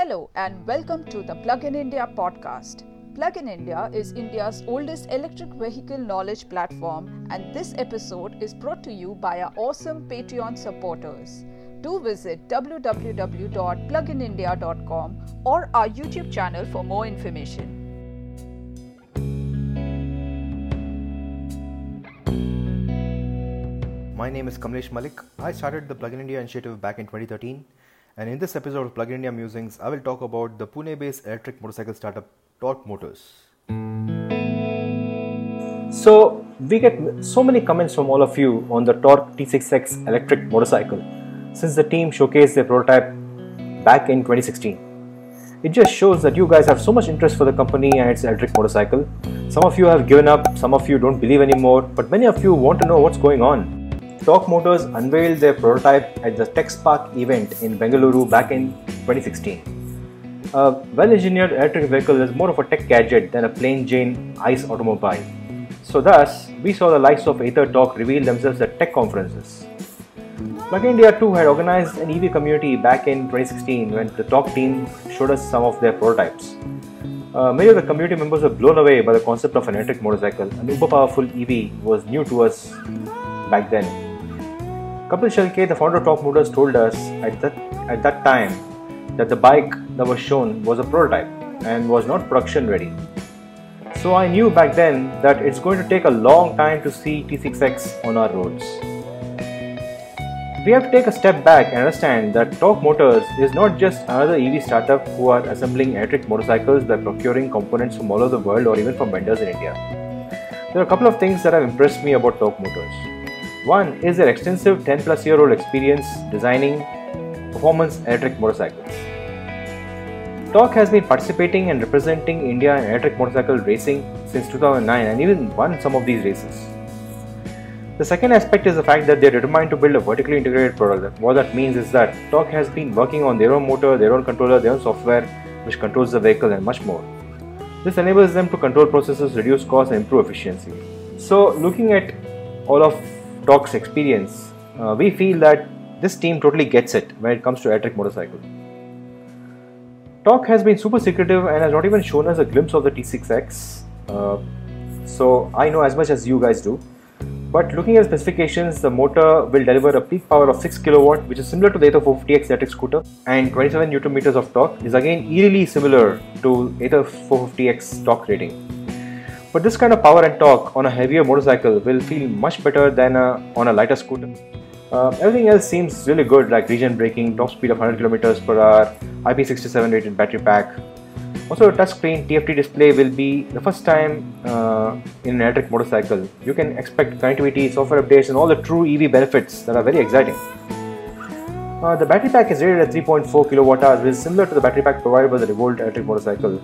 Hello and welcome to the Plug in India podcast. Plug in India is India's oldest electric vehicle knowledge platform, and this episode is brought to you by our awesome Patreon supporters. Do visit www.pluginindia.com or our YouTube channel for more information. My name is Kamlesh Malik. I started the Plug in India initiative back in 2013, and in this episode of Plug in India Musings, I will talk about the Pune based electric motorcycle startup Tork Motors. So, we get so many comments from all of you on the Tork T6X electric motorcycle since the team showcased their prototype back in 2016. It just shows that you guys have so much interest for the company and its electric motorcycle. Some of you have given up, some of you don't believe anymore, but many of you want to know what's going on. Tork Motors unveiled their prototype at the TechSpark event in Bengaluru back in 2016. A well engineered electric vehicle is more of a tech gadget than a plain Jane ICE automobile. So, thus, we saw the likes of Ather Tork reveal themselves at tech conferences. Plug India too had organized an EV community back in 2016 when the Tork team showed us some of their prototypes. Uh, many of the community members were blown away by the concept of an electric motorcycle. An uber powerful EV was new to us back then. Kapil Shelke, the founder of Tork Motors, told us at that, at that time that the bike that was shown was a prototype and was not production ready. So I knew back then that it's going to take a long time to see T6X on our roads. We have to take a step back and understand that Tork Motors is not just another EV startup who are assembling electric motorcycles by procuring components from all over the world or even from vendors in India. There are a couple of things that have impressed me about Tork Motors. One is their extensive 10 plus year old experience designing performance electric motorcycles. Tork has been participating and representing India in electric motorcycle racing since 2009 and even won some of these races. The second aspect is the fact that they're determined to build a vertically integrated product. What that means is that Tork has been working on their own motor, their own controller, their own software which controls the vehicle and much more. This enables them to control processes, reduce costs, and improve efficiency. So, looking at all of Tork's experience, uh, we feel that this team totally gets it when it comes to electric motorcycle. Tork has been super secretive and has not even shown us a glimpse of the T6X. Uh, so I know as much as you guys do. But looking at the specifications, the motor will deliver a peak power of 6 kW, which is similar to the Ather 450X electric scooter, and 27 Nm of torque is again eerily similar to Ather 450X torque rating. But this kind of power and torque on a heavier motorcycle will feel much better than a, on a lighter scooter. Uh, everything else seems really good like regen braking, top speed of 100 km per hour, IP67 rated battery pack. Also, a touchscreen TFT display will be the first time uh, in an electric motorcycle. You can expect connectivity, software updates, and all the true EV benefits that are very exciting. Uh, the battery pack is rated at 3.4 kWh, which is similar to the battery pack provided by the Revolt electric motorcycle.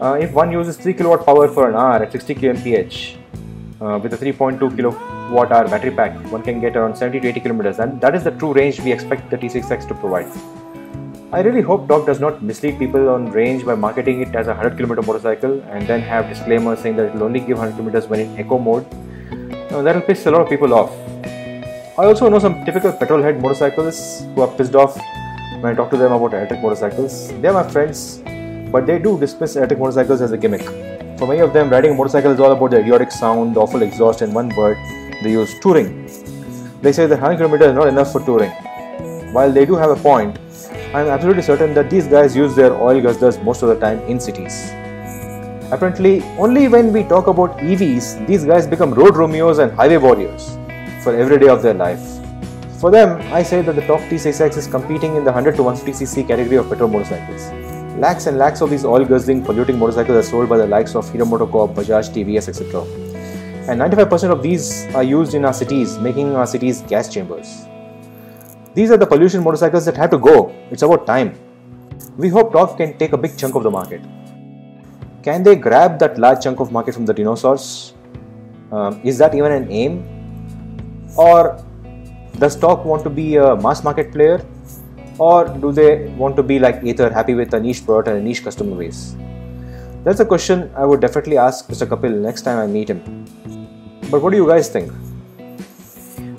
Uh, if one uses 3 kilowatt power for an hour at 60 kmph uh, with a 3.2 kilowatt hour battery pack, one can get around 70 to 80 kilometers, and that is the true range we expect the T6X to provide. I really hope Tork does not mislead people on range by marketing it as a 100 km motorcycle and then have disclaimers saying that it will only give 100 km when in eco mode. Uh, that will piss a lot of people off. I also know some typical petrol head motorcyclists who are pissed off when I talk to them about electric motorcycles. They are my friends but they do dismiss electric motorcycles as a gimmick. For many of them, riding a motorcycle is all about the idiotic sound, the awful exhaust, and one word they use touring. They say that 100 km is not enough for touring. While they do have a point, I am absolutely certain that these guys use their oil guzzlers most of the time in cities. Apparently, only when we talk about EVs, these guys become road Romeos and highway warriors for every day of their life. For them, I say that the Tork T6X is competing in the 100 to 150cc category of petrol motorcycles. Lakhs and lakhs of these oil guzzling, polluting motorcycles are sold by the likes of Hero MotoCorp, Bajaj, TVS, etc. And 95% of these are used in our cities, making our cities gas chambers. These are the pollution motorcycles that have to go. It's about time. We hope Tork can take a big chunk of the market. Can they grab that large chunk of market from the dinosaurs? Um, is that even an aim? Or does Tork want to be a mass market player or do they want to be like Ather, happy with a niche product and a niche customer base? That's a question I would definitely ask Mr. Kapil next time I meet him. But what do you guys think?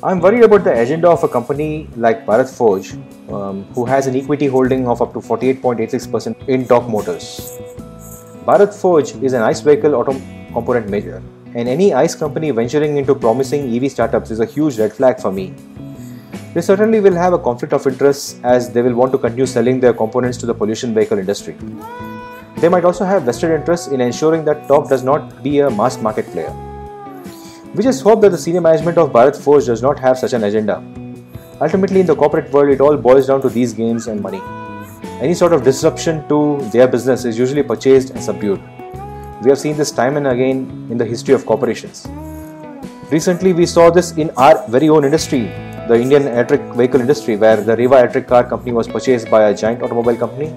I'm worried about the agenda of a company like Bharat Forge, um, who has an equity holding of up to 48.86% in Tork Motors. Bharat Forge is an ICE vehicle auto component major, and any ICE company venturing into promising EV startups is a huge red flag for me. They certainly will have a conflict of interest as they will want to continue selling their components to the pollution vehicle industry. They might also have vested interest in ensuring that Tork does not be a mass market player. We just hope that the senior management of Bharat Forge does not have such an agenda. Ultimately, in the corporate world, it all boils down to these games and money. Any sort of disruption to their business is usually purchased and subdued. We have seen this time and again in the history of corporations. Recently, we saw this in our very own industry, the Indian electric vehicle industry, where the Reva electric car company was purchased by a giant automobile company,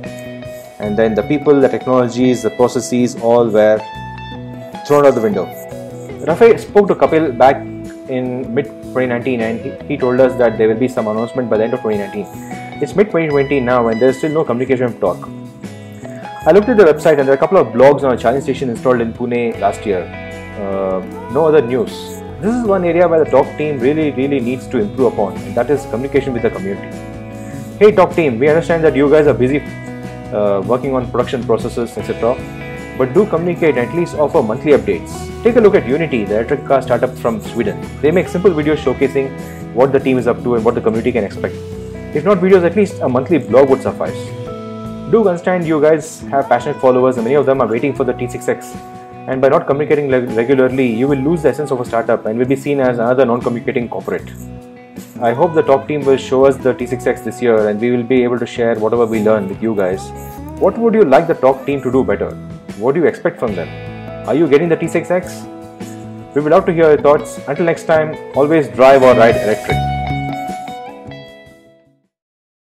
and then the people, the technologies, the processes all were thrown out the window. Rafe spoke to Kapil back in mid 2019 and he, he told us that there will be some announcement by the end of 2019. It's mid 2020 now and there is still no communication Tork. I looked at the website and there are a couple of blogs on a charging station installed in Pune last year. Uh, no other news. This is one area where the Tork team really, really needs to improve upon, and that is communication with the community. Hey, Tork team, we understand that you guys are busy uh, working on production processes, etc but do communicate at least offer monthly updates. Take a look at Uniti, the electric car startup from Sweden. They make simple videos showcasing what the team is up to and what the community can expect. If not videos, at least a monthly blog would suffice. Do understand you guys have passionate followers and many of them are waiting for the T6X. And by not communicating regularly, you will lose the essence of a startup and will be seen as another non communicating corporate. I hope the Tork team will show us the T6X this year and we will be able to share whatever we learn with you guys. What would you like the Tork team to do better? What do you expect from them? Are you getting the T6X? We would love to hear your thoughts. Until next time, always drive or ride electric.